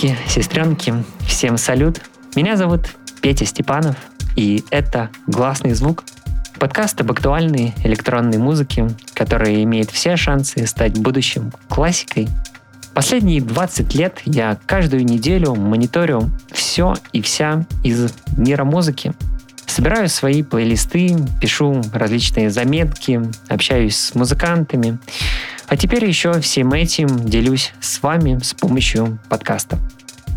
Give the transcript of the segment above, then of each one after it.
Братики, сестренки, всем салют. Меня зовут Петя Степанов, и это «Гласный звук» — подкаст об актуальной электронной музыке, которая имеет все шансы стать будущим классикой. Последние 20 лет я каждую неделю мониторю все и вся из мира музыки. Собираю свои плейлисты, пишу различные заметки, общаюсь с музыкантами, а теперь еще всем этим делюсь с вами с помощью подкаста.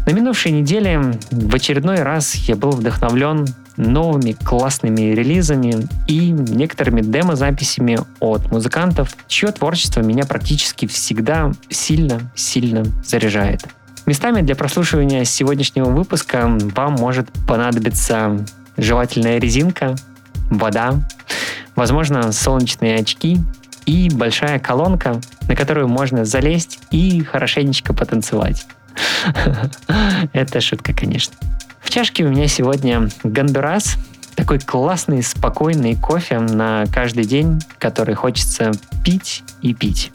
На минувшей неделе в очередной раз я был вдохновлен новыми классными релизами и некоторыми демо-записями от музыкантов, чье творчество меня практически всегда сильно-сильно заряжает. Местами для прослушивания сегодняшнего выпуска вам может понадобиться жевательная резинка, вода, возможно, солнечные очки и большая колонка, на которую можно залезть и хорошенечко потанцевать. Это шутка, конечно. В чашке у меня сегодня Гондурас, такой классный, спокойный кофе на каждый день, который хочется пить и пить.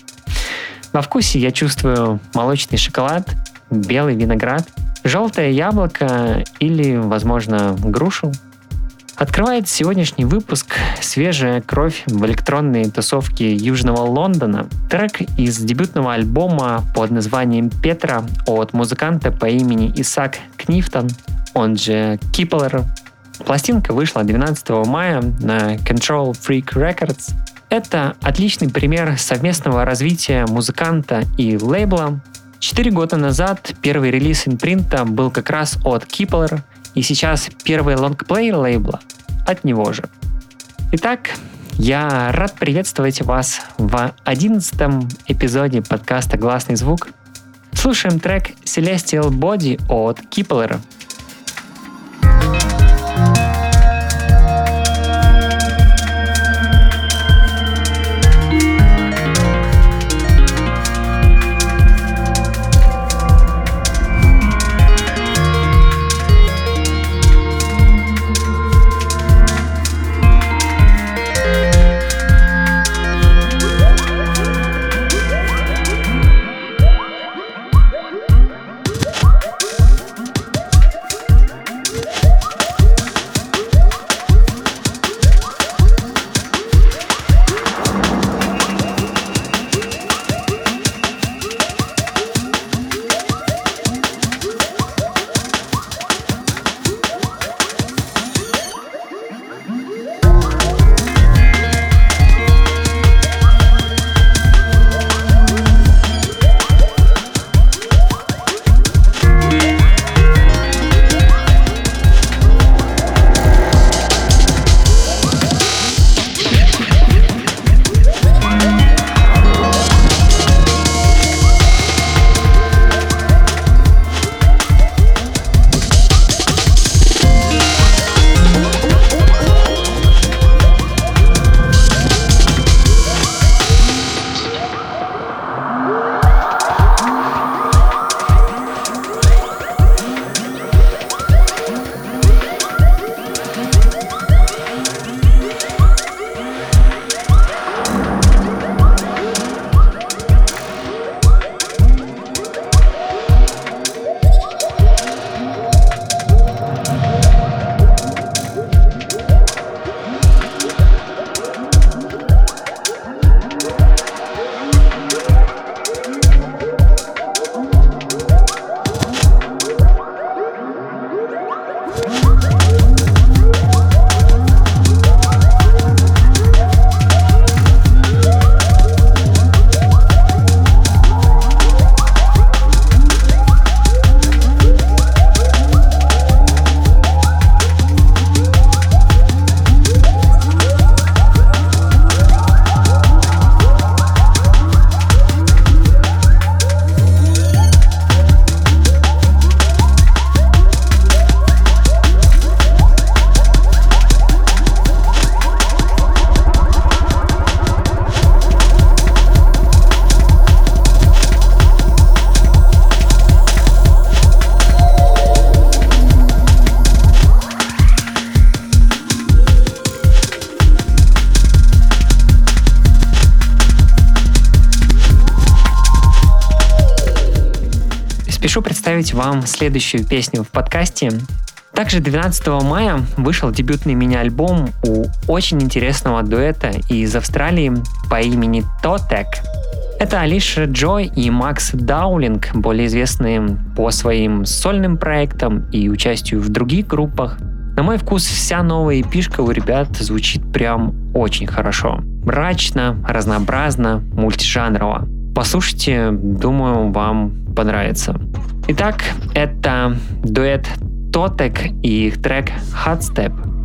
Во вкусе я чувствую молочный шоколад, белый виноград, желтое яблоко или, возможно, грушу – Открывает сегодняшний выпуск свежая кровь в электронной тусовке Южного Лондона. Трек из дебютного альбома под названием «Петра» от музыканта по имени Исаак Книфтон, он же Киплер. Пластинка вышла 12 мая на Control Freak Records. Это отличный пример совместного развития музыканта и лейбла. Четыре года назад первый релиз инпринта был как раз от Kipler, и сейчас первый лонгплей лейбла от него же. Итак, я рад приветствовать вас в одиннадцатом эпизоде подкаста «Гласный звук». Слушаем трек Celestial Body от Киплера – представить вам следующую песню в подкасте. Также 12 мая вышел дебютный мини-альбом у очень интересного дуэта из Австралии по имени Тотек. Это Алиша Джой и Макс Даулинг, более известные по своим сольным проектам и участию в других группах. На мой вкус вся новая эпишка у ребят звучит прям очень хорошо. Мрачно, разнообразно, мультижанрово. Послушайте, думаю, вам понравится. Итак, это дуэт Тотек и их трек Hot Step.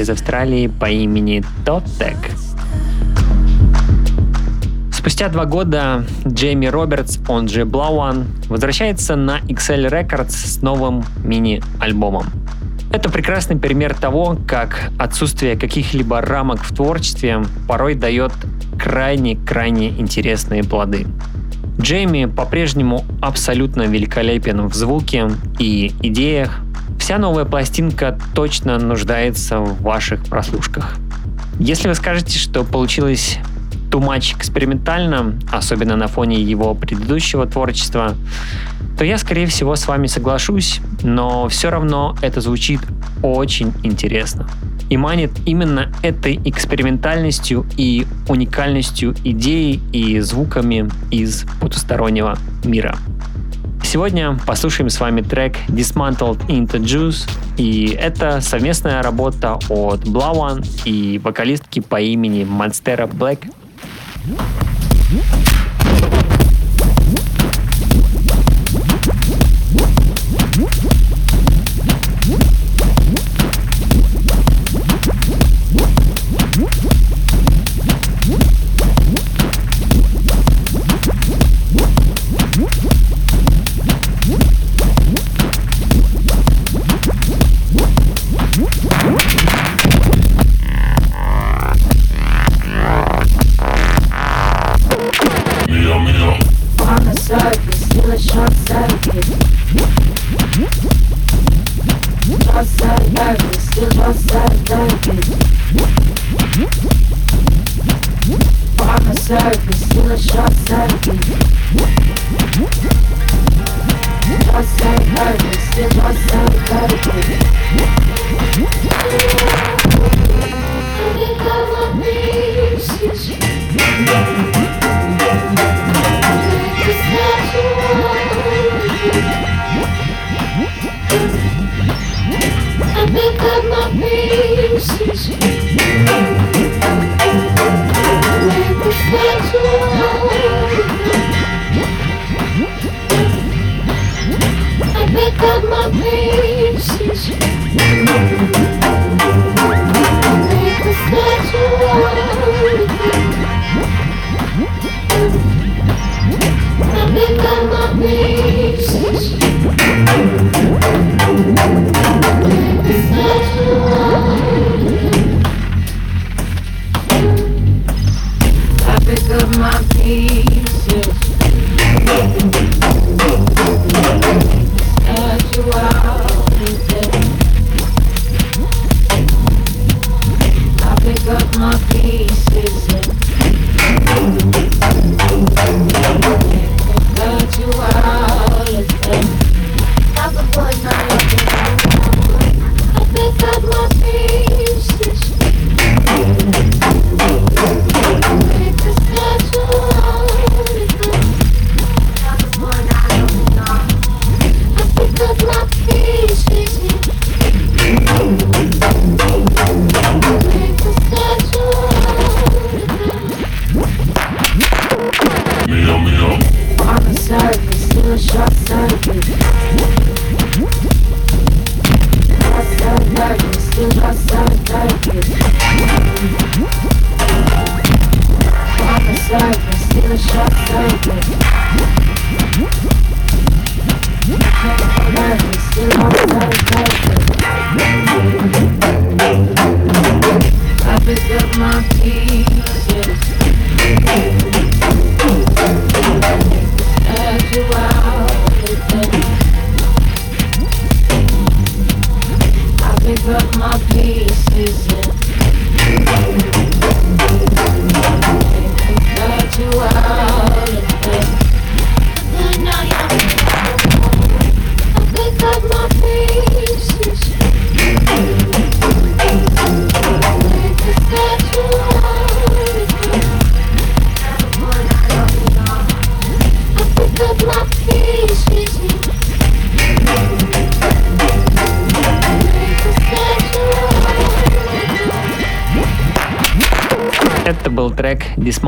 Из Австралии по имени Тоттек. Спустя два года Джейми Робертс, он же Блауан, возвращается на XL Records с новым мини-альбомом. Это прекрасный пример того, как отсутствие каких-либо рамок в творчестве порой дает крайне-крайне интересные плоды. Джейми по-прежнему абсолютно великолепен в звуке и идеях, Вся новая пластинка точно нуждается в ваших прослушках. Если вы скажете, что получилось too much экспериментально, особенно на фоне его предыдущего творчества, то я, скорее всего, с вами соглашусь, но все равно это звучит очень интересно и манит именно этой экспериментальностью и уникальностью идей и звуками из потустороннего мира. Сегодня послушаем с вами трек Dismantled into Juice, и это совместная работа от Blawan и вокалистки по имени Monstera Black. Exactly.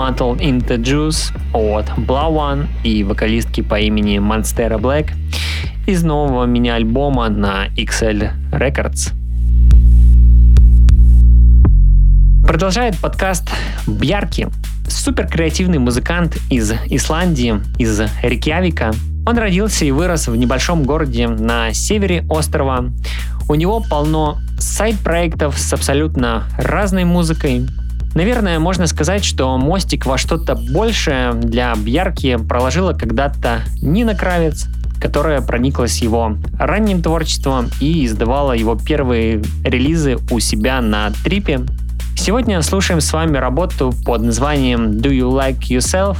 Dismantled into Juice от Blah One и вокалистки по имени Monstera Black из нового мини-альбома на XL Records. Продолжает подкаст Бьярки. Супер креативный музыкант из Исландии, из Рикьявика. Он родился и вырос в небольшом городе на севере острова. У него полно сайт-проектов с абсолютно разной музыкой, Наверное, можно сказать, что мостик во что-то большее для Бьярки проложила когда-то Нина Кравец, которая прониклась его ранним творчеством и издавала его первые релизы у себя на трипе. Сегодня слушаем с вами работу под названием Do You Like Yourself?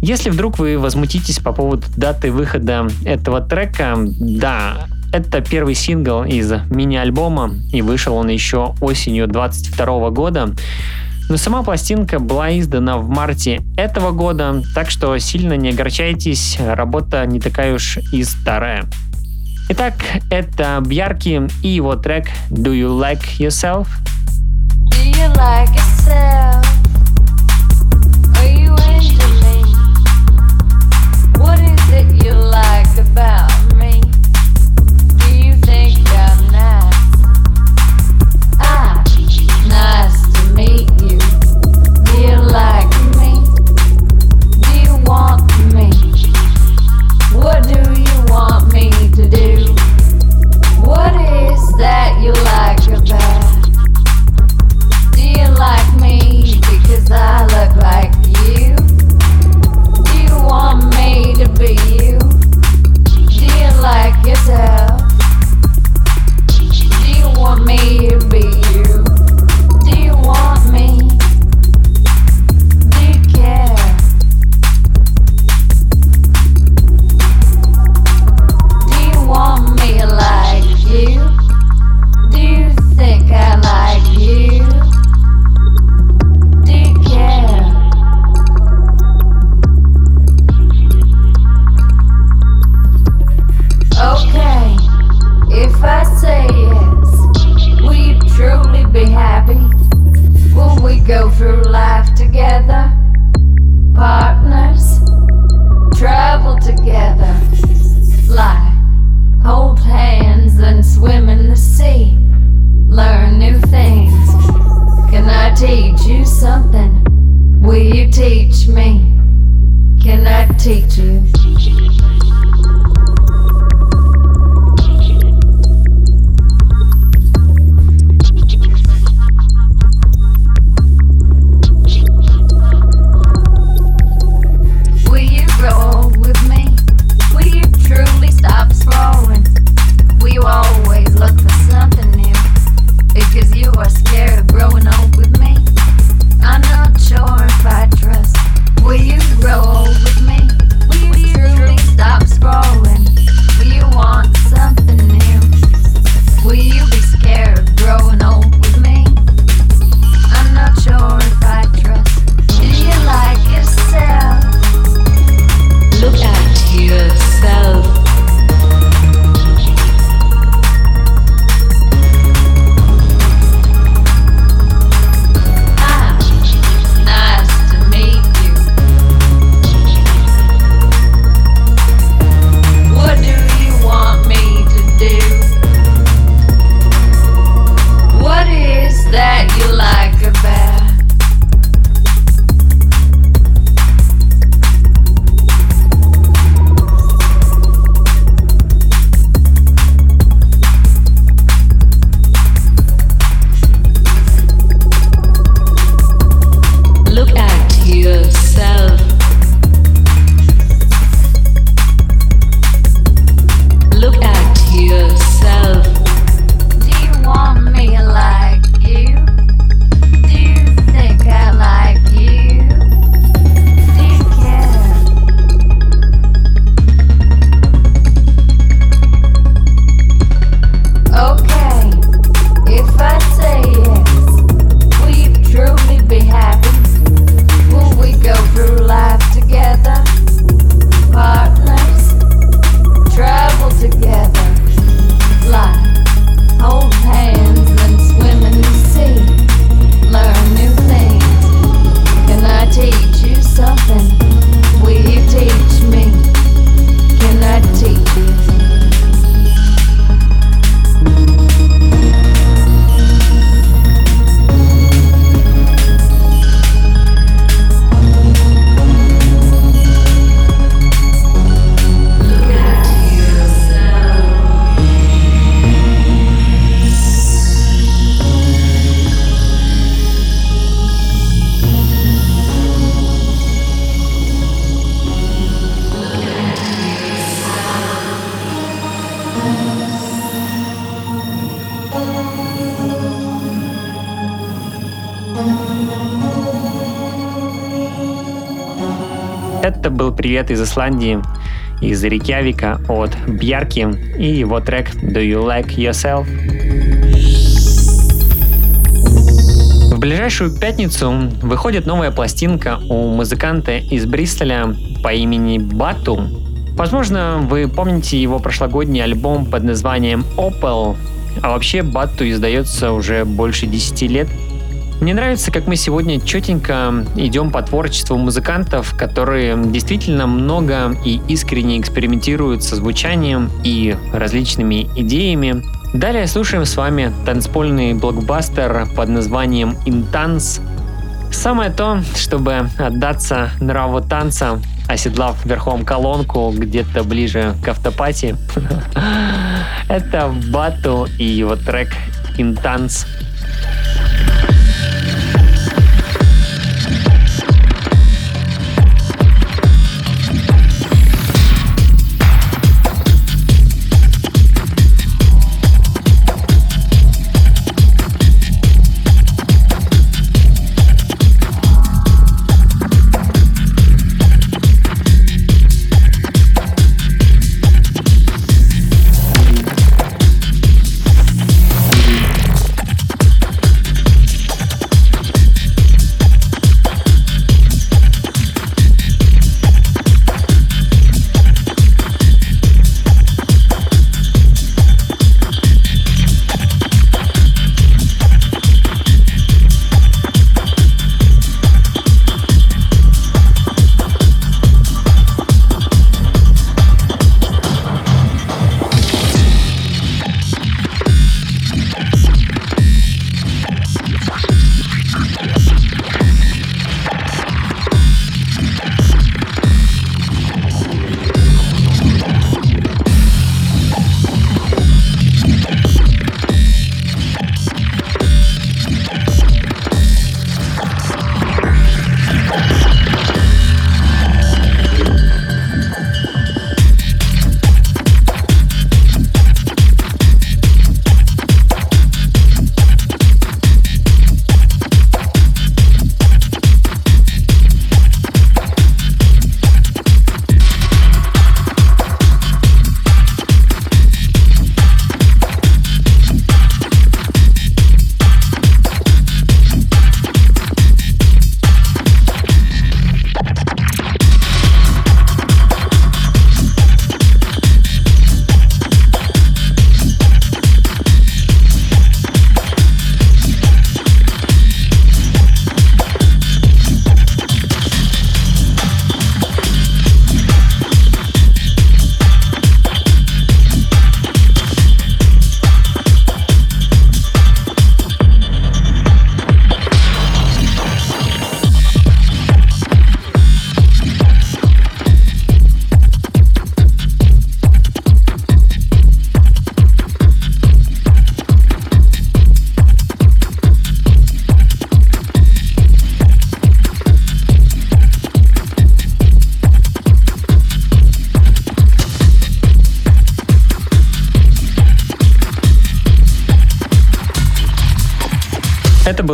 Если вдруг вы возмутитесь по поводу даты выхода этого трека, да, это первый сингл из мини-альбома, и вышел он еще осенью 22 года. Но сама пластинка была издана в марте этого года, так что сильно не огорчайтесь, работа не такая уж и старая. Итак, это Бьярки и его трек Do You Like Yourself? Do you like yourself? Это был привет из Исландии, из Рикьявика от Бьярки и его трек «Do You Like Yourself?» В ближайшую пятницу выходит новая пластинка у музыканта из Бристоля по имени Бату. Возможно, вы помните его прошлогодний альбом под названием «Opel», а вообще Батту издается уже больше 10 лет – мне нравится, как мы сегодня четенько идем по творчеству музыкантов, которые действительно много и искренне экспериментируют со звучанием и различными идеями. Далее слушаем с вами танцпольный блокбастер под названием «Интанс». Самое то, чтобы отдаться нраву танца, оседлав верхом колонку где-то ближе к автопати. Это Бату и его трек «Интанс».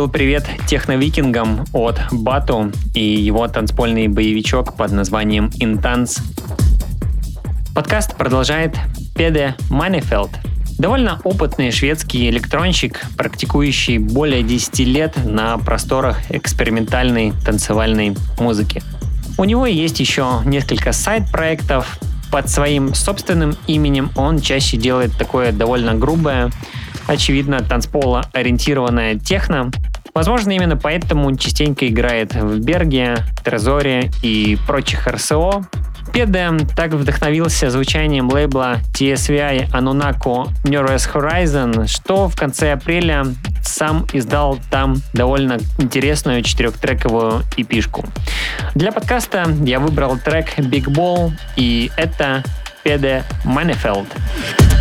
Был привет техновикингам от Бату и его танцпольный боевичок под названием Intense. Подкаст продолжает Педе Манифелд, довольно опытный шведский электронщик, практикующий более 10 лет на просторах экспериментальной танцевальной музыки. У него есть еще несколько сайт-проектов. Под своим собственным именем он чаще делает такое довольно грубое, очевидно, танцпола ориентированная техно. Возможно, именно поэтому он частенько играет в Берге, Трезоре и прочих РСО. Педе так вдохновился звучанием лейбла TSVI Anunnako Neurous Horizon, что в конце апреля сам издал там довольно интересную четырехтрековую эпишку. Для подкаста я выбрал трек Big Ball, и это Педе Манифелд. был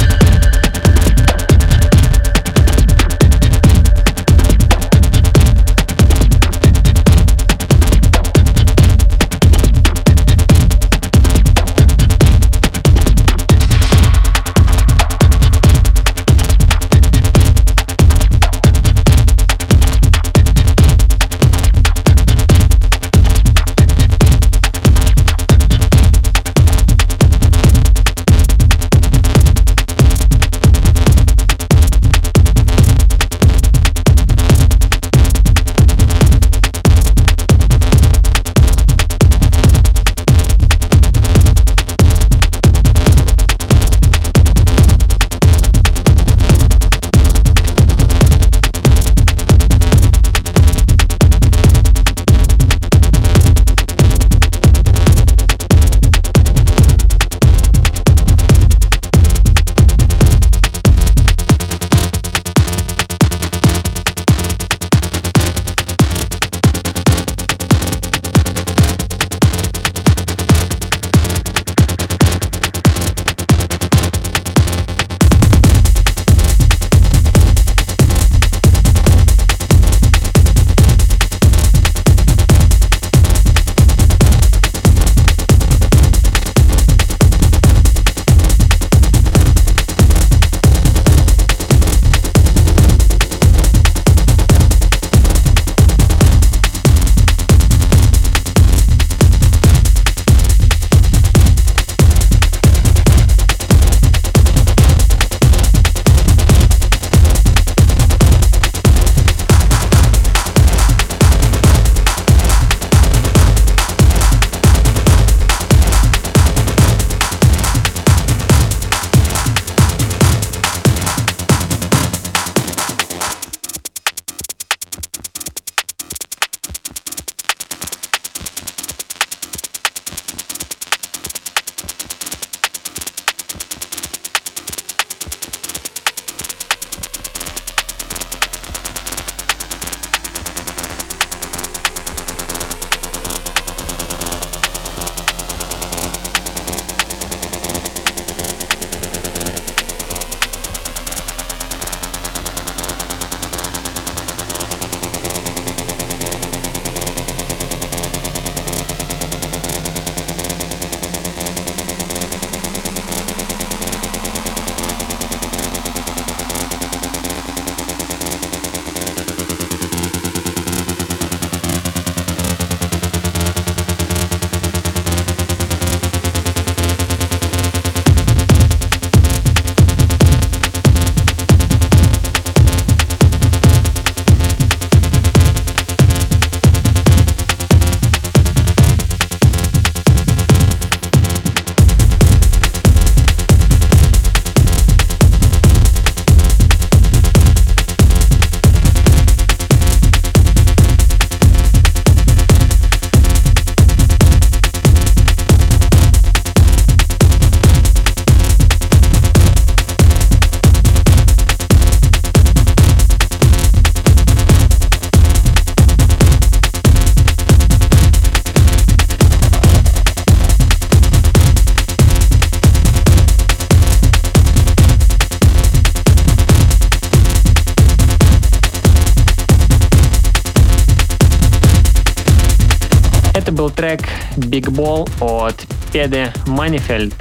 Big Ball от Педе Манифельд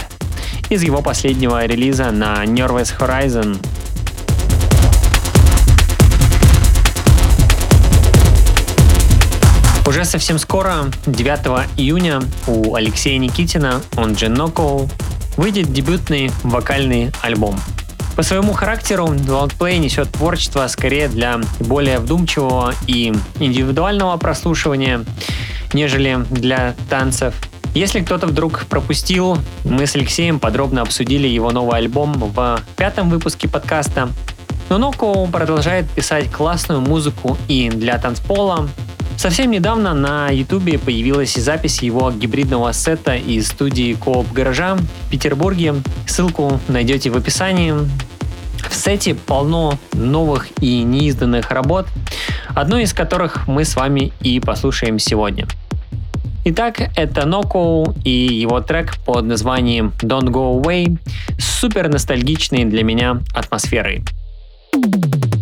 из его последнего релиза на Nervous Horizon Уже совсем скоро, 9 июня, у Алексея Никитина, он же Ноко, выйдет дебютный вокальный альбом. По своему характеру Wildplay несет творчество скорее для более вдумчивого и индивидуального прослушивания, нежели для танцев. Если кто-то вдруг пропустил, мы с Алексеем подробно обсудили его новый альбом в пятом выпуске подкаста. Но Ноко продолжает писать классную музыку и для танцпола, Совсем недавно на Ютубе появилась запись его гибридного сета из студии Кооп Гаража в Петербурге. Ссылку найдете в описании. В сете полно новых и неизданных работ, одну из которых мы с вами и послушаем сегодня. Итак, это Ноко и его трек под названием Don't Go Away с супер ностальгичной для меня атмосферой. супер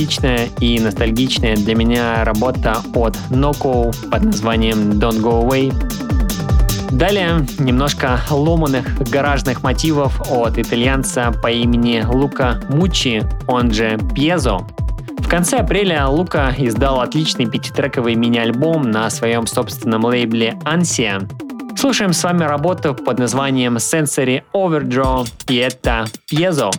романтичная и ностальгичная для меня работа от Noco под названием Don't Go Away. Далее немножко ломаных гаражных мотивов от итальянца по имени Лука Мучи, он же Пьезо. В конце апреля Лука издал отличный пятитрековый мини-альбом на своем собственном лейбле Ansia. Слушаем с вами работу под названием Sensory Overdraw, и это Piezo.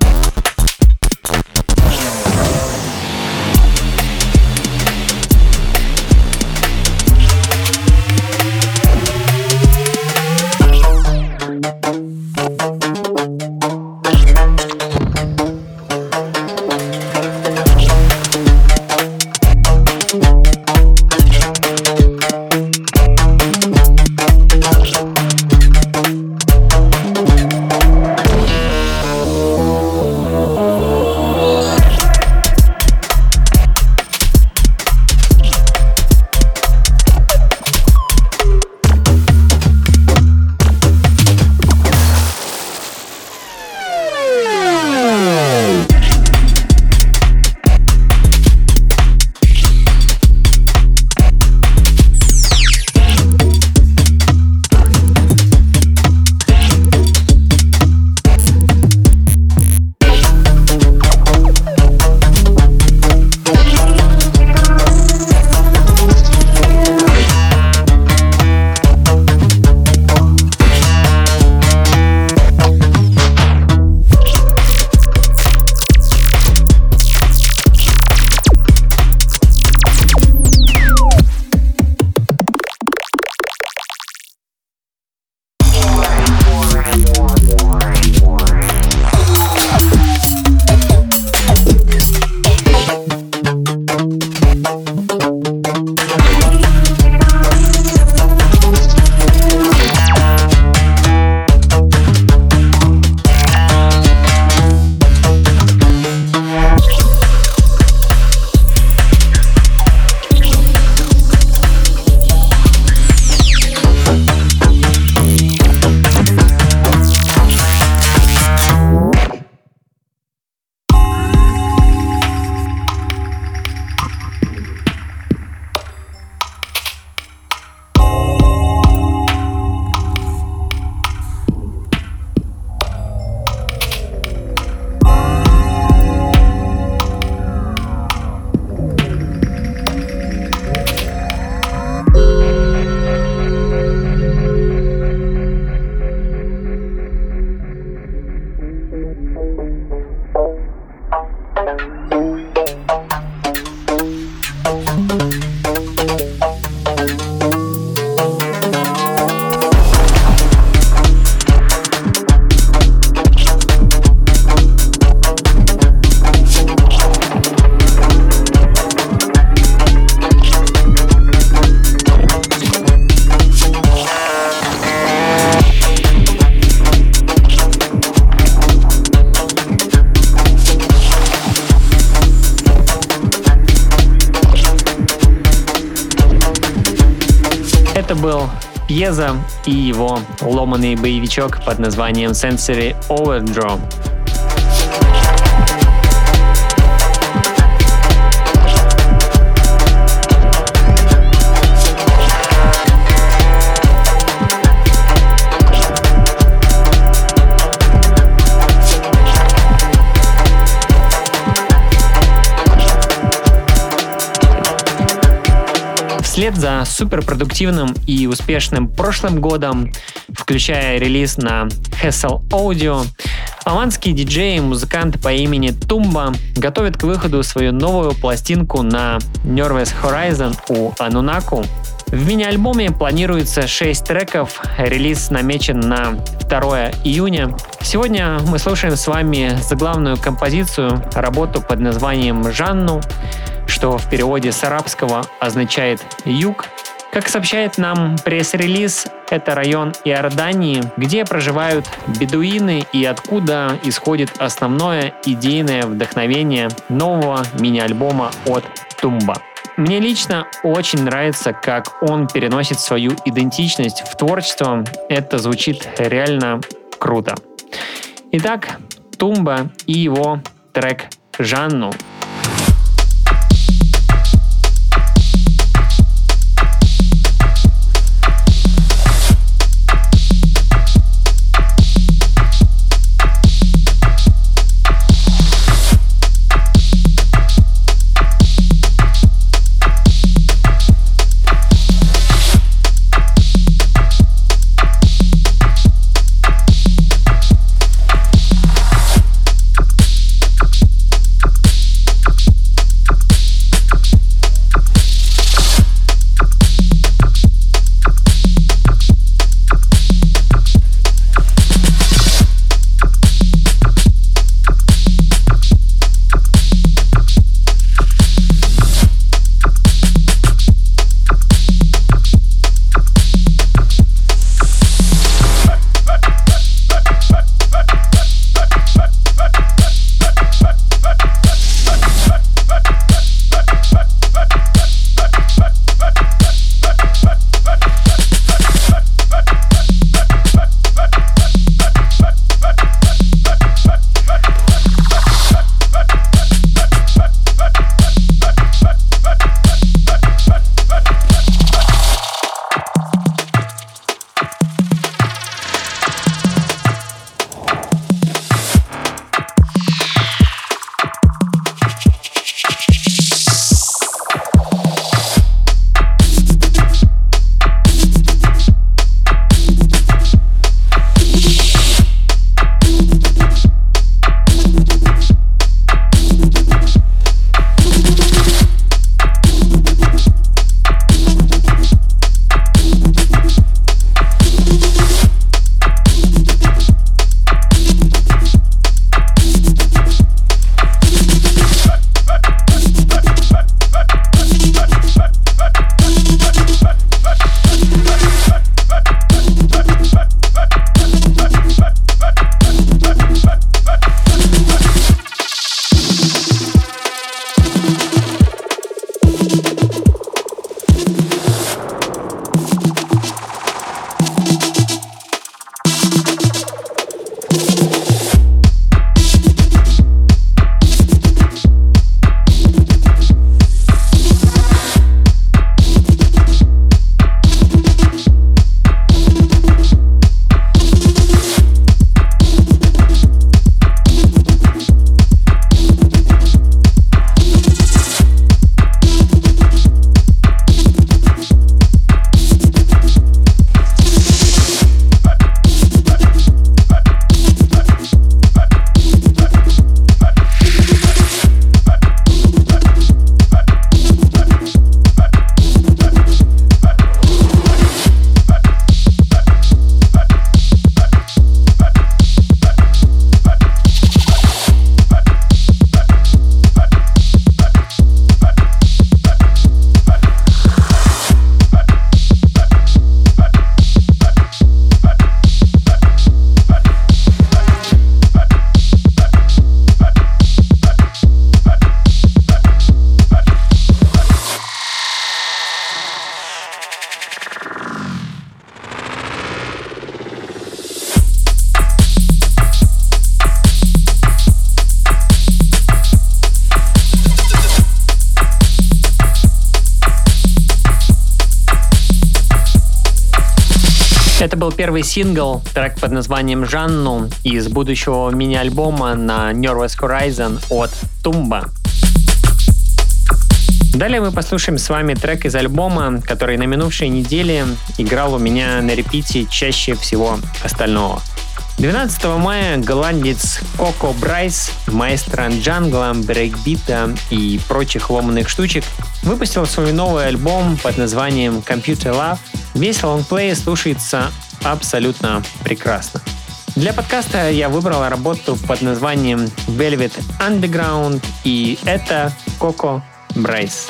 Пьеза и его ломанный боевичок под названием Sensory Overdraw. Вслед за суперпродуктивным и успешным прошлым годом, включая релиз на Hessel Audio, Аланский диджей и музыкант по имени Тумба готовит к выходу свою новую пластинку на Nervous Horizon у Анунаку. В мини-альбоме планируется 6 треков, релиз намечен на 2 июня. Сегодня мы слушаем с вами заглавную композицию, работу под названием «Жанну», что в переводе с арабского означает «юг». Как сообщает нам пресс-релиз, это район Иордании, где проживают бедуины и откуда исходит основное идейное вдохновение нового мини-альбома от Тумба. Мне лично очень нравится, как он переносит свою идентичность в творчество. Это звучит реально круто. Итак, Тумба и его трек «Жанну» первый сингл, трек под названием «Жанну» из будущего мини-альбома на Nervous Horizon от Тумба. Далее мы послушаем с вами трек из альбома, который на минувшей неделе играл у меня на репите чаще всего остального. 12 мая голландец Коко Брайс, маэстро джангла, брейкбита и прочих ломаных штучек, выпустил свой новый альбом под названием Computer Love. Весь лонгплей слушается абсолютно прекрасно. Для подкаста я выбрал работу под названием Velvet Underground, и это Коко Брайс.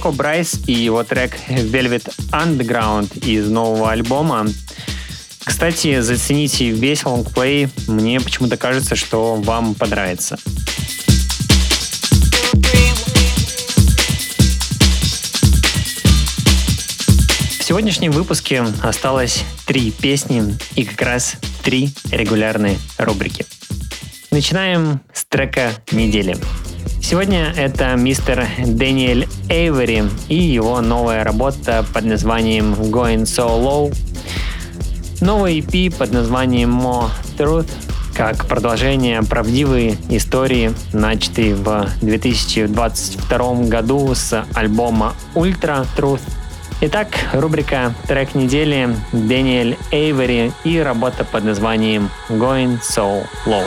Коко Брайс и его трек Velvet Underground из нового альбома. Кстати, зацените весь лонгплей. Мне почему-то кажется, что вам понравится. В сегодняшнем выпуске осталось три песни и как раз три регулярные рубрики. Начинаем с трека недели. Сегодня это мистер Дэниэль Эйвери и его новая работа под названием Going So Low. Новый EP под названием More Truth как продолжение правдивой истории, начатой в 2022 году с альбома Ultra Truth. Итак, рубрика «Трек недели» Дэниэль Эйвери и работа под названием Going So Low.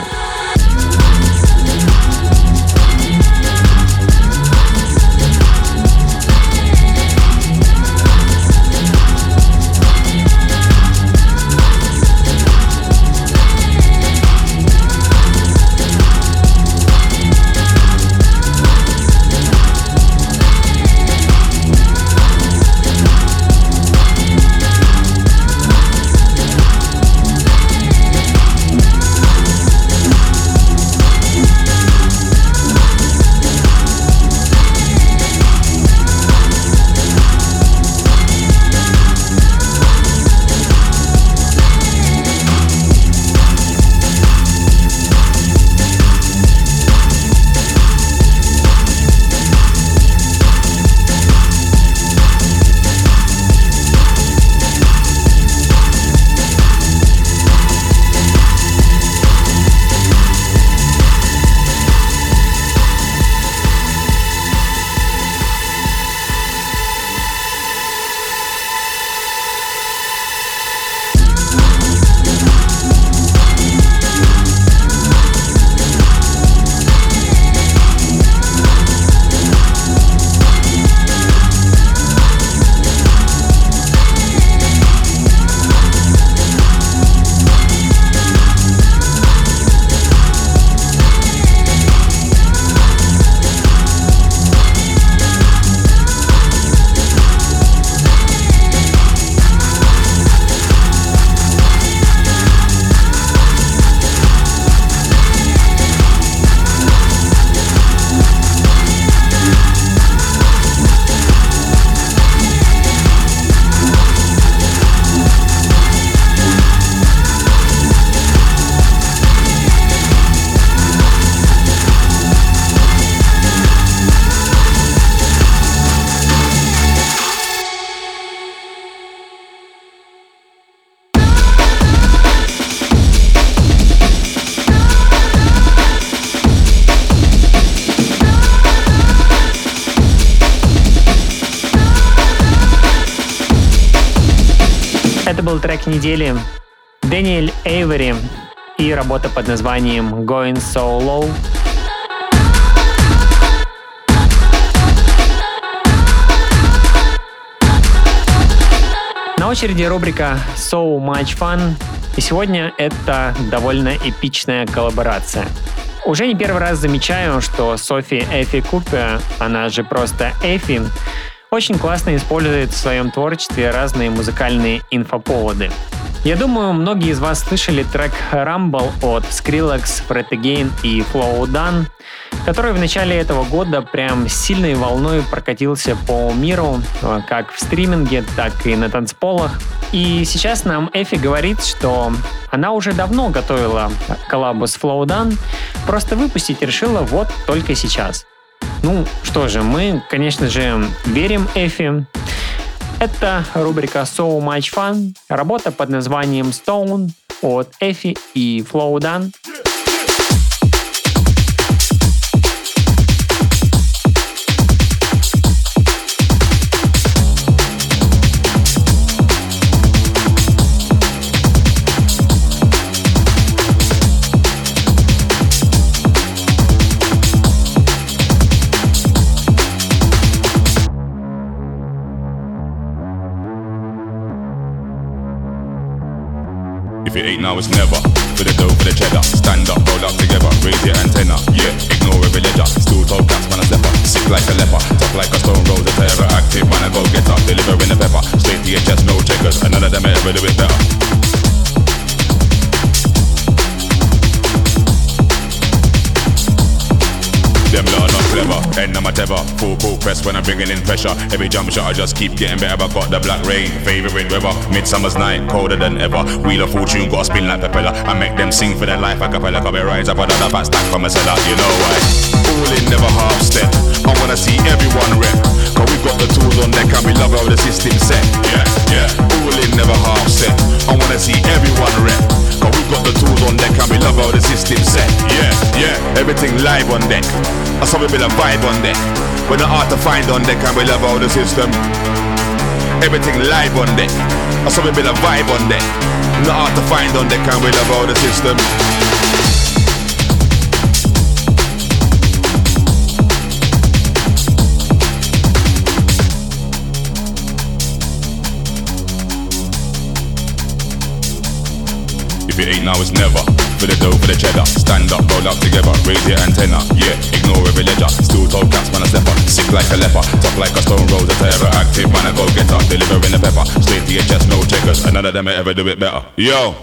Недели. Дэниэль Эйвери и работа под названием Going So Low. На очереди рубрика So Much Fun. И сегодня это довольно эпичная коллаборация. Уже не первый раз замечаю, что Софи Эфи Купе, она же просто Эфи, очень классно использует в своем творчестве разные музыкальные инфоповоды. Я думаю, многие из вас слышали трек Rumble от Skrillex, Fred Again и Flow Dan, который в начале этого года прям сильной волной прокатился по миру, э, как в стриминге, так и на танцполах. И сейчас нам Эфи говорит, что она уже давно готовила коллабу с Flow Dan, просто выпустить решила вот только сейчас. Ну что же, мы, конечно же, верим Эфи. Это рубрика So Much Fun, работа под названием Stone от Эфи и Flowdan. If it ain't now, it's never. For the dough, for the cheddar. Stand up, roll up together, raise your antenna. Yeah, ignore every ledger. Still told cats, man, I step. Sick like a leper, tough like a stone a terror. Active, man, I go get up. Delivering the pepper. Straight to your chest, no checkers. And none of them ever do it better. Clever, of my tether. Full court press when I'm bringing in pressure. Every jump shot I just keep getting better. I got the black rain, favorite weather. Midsummer's night, colder than ever. Wheel of fortune, got spin like propeller. I make them sing for their life, I capella Cause rise up. Another fat stack from a cellar You know why. All in, never half step I wanna see everyone rep. Cause we got the tools on deck and we love how the system set. Yeah, yeah. All in, never half step I wanna see everyone rep We got the tools on deck and we love how the system set Yeah, yeah Everything live on deck I saw a bit of vibe on deck. We're not hard to find on deck and we love all the system. Everything live on deck. I saw a bit of vibe on deck. Not hard to find on deck and we love all the system. If it ain't now, it's never. For the dough, for the cheddar. Stand up, roll up together, raise your antenna. Yeah, ignore every ledger. Still told cats, man, I step up. Sick like a leper, tough like a stone rose, a terror. Active, man, I go get up. Delivering the pepper. Straight to your chest, no checkers. And none of them ever do it better. Yo,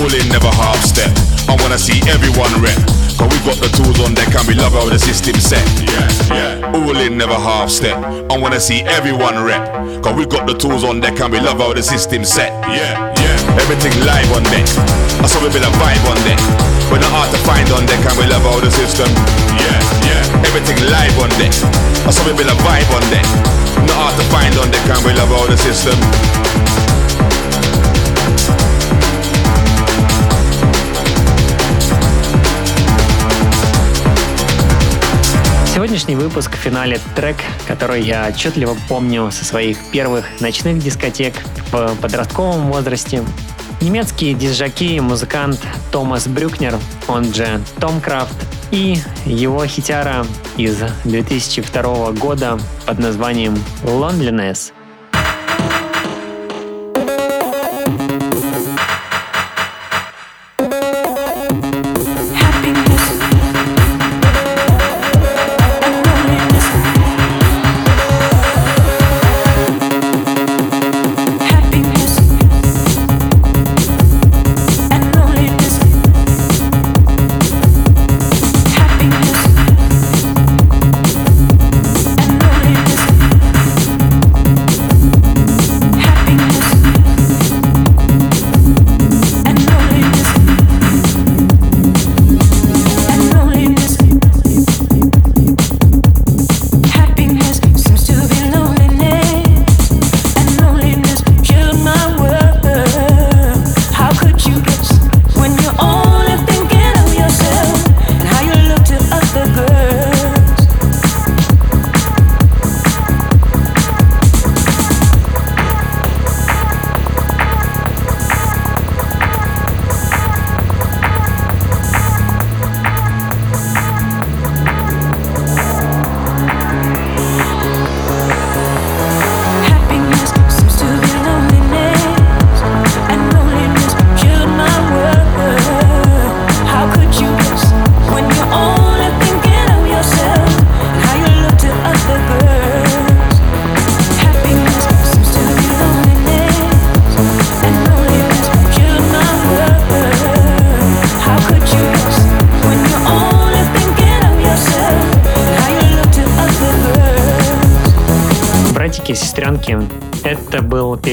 all in, never half step. I wanna see everyone rep. Cause we got the tools on deck and we love how the system set. Yeah, yeah. All in, never half step. I wanna see everyone rep. Cause we got the tools on deck and we love how the system set. Yeah, yeah. Everything live on deck. I saw a bit of vibe on deck. We're not hard to find on deck and we love how the system. Yeah, yeah. Everything live on deck. I saw a bit of vibe on deck. Not hard to find on deck and we love how the system. Сегодняшний выпуск в финале трек, который я отчетливо помню со своих первых ночных дискотек в подростковом возрасте. Немецкий дизжаки музыкант Томас Брюкнер, он же Том Крафт, и его хитяра из 2002 года под названием loneliness.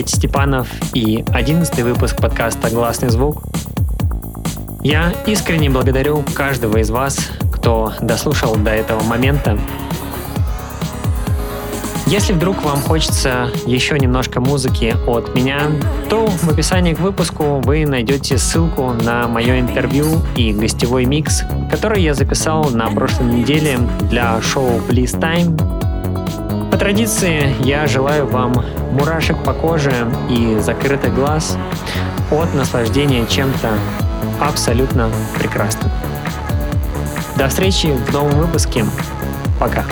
Петя Степанов и одиннадцатый выпуск подкаста «Гласный звук». Я искренне благодарю каждого из вас, кто дослушал до этого момента. Если вдруг вам хочется еще немножко музыки от меня, то в описании к выпуску вы найдете ссылку на мое интервью и гостевой микс, который я записал на прошлой неделе для шоу Please Time. Традиции я желаю вам мурашек по коже и закрытый глаз от наслаждения чем-то абсолютно прекрасным. До встречи в новом выпуске. Пока.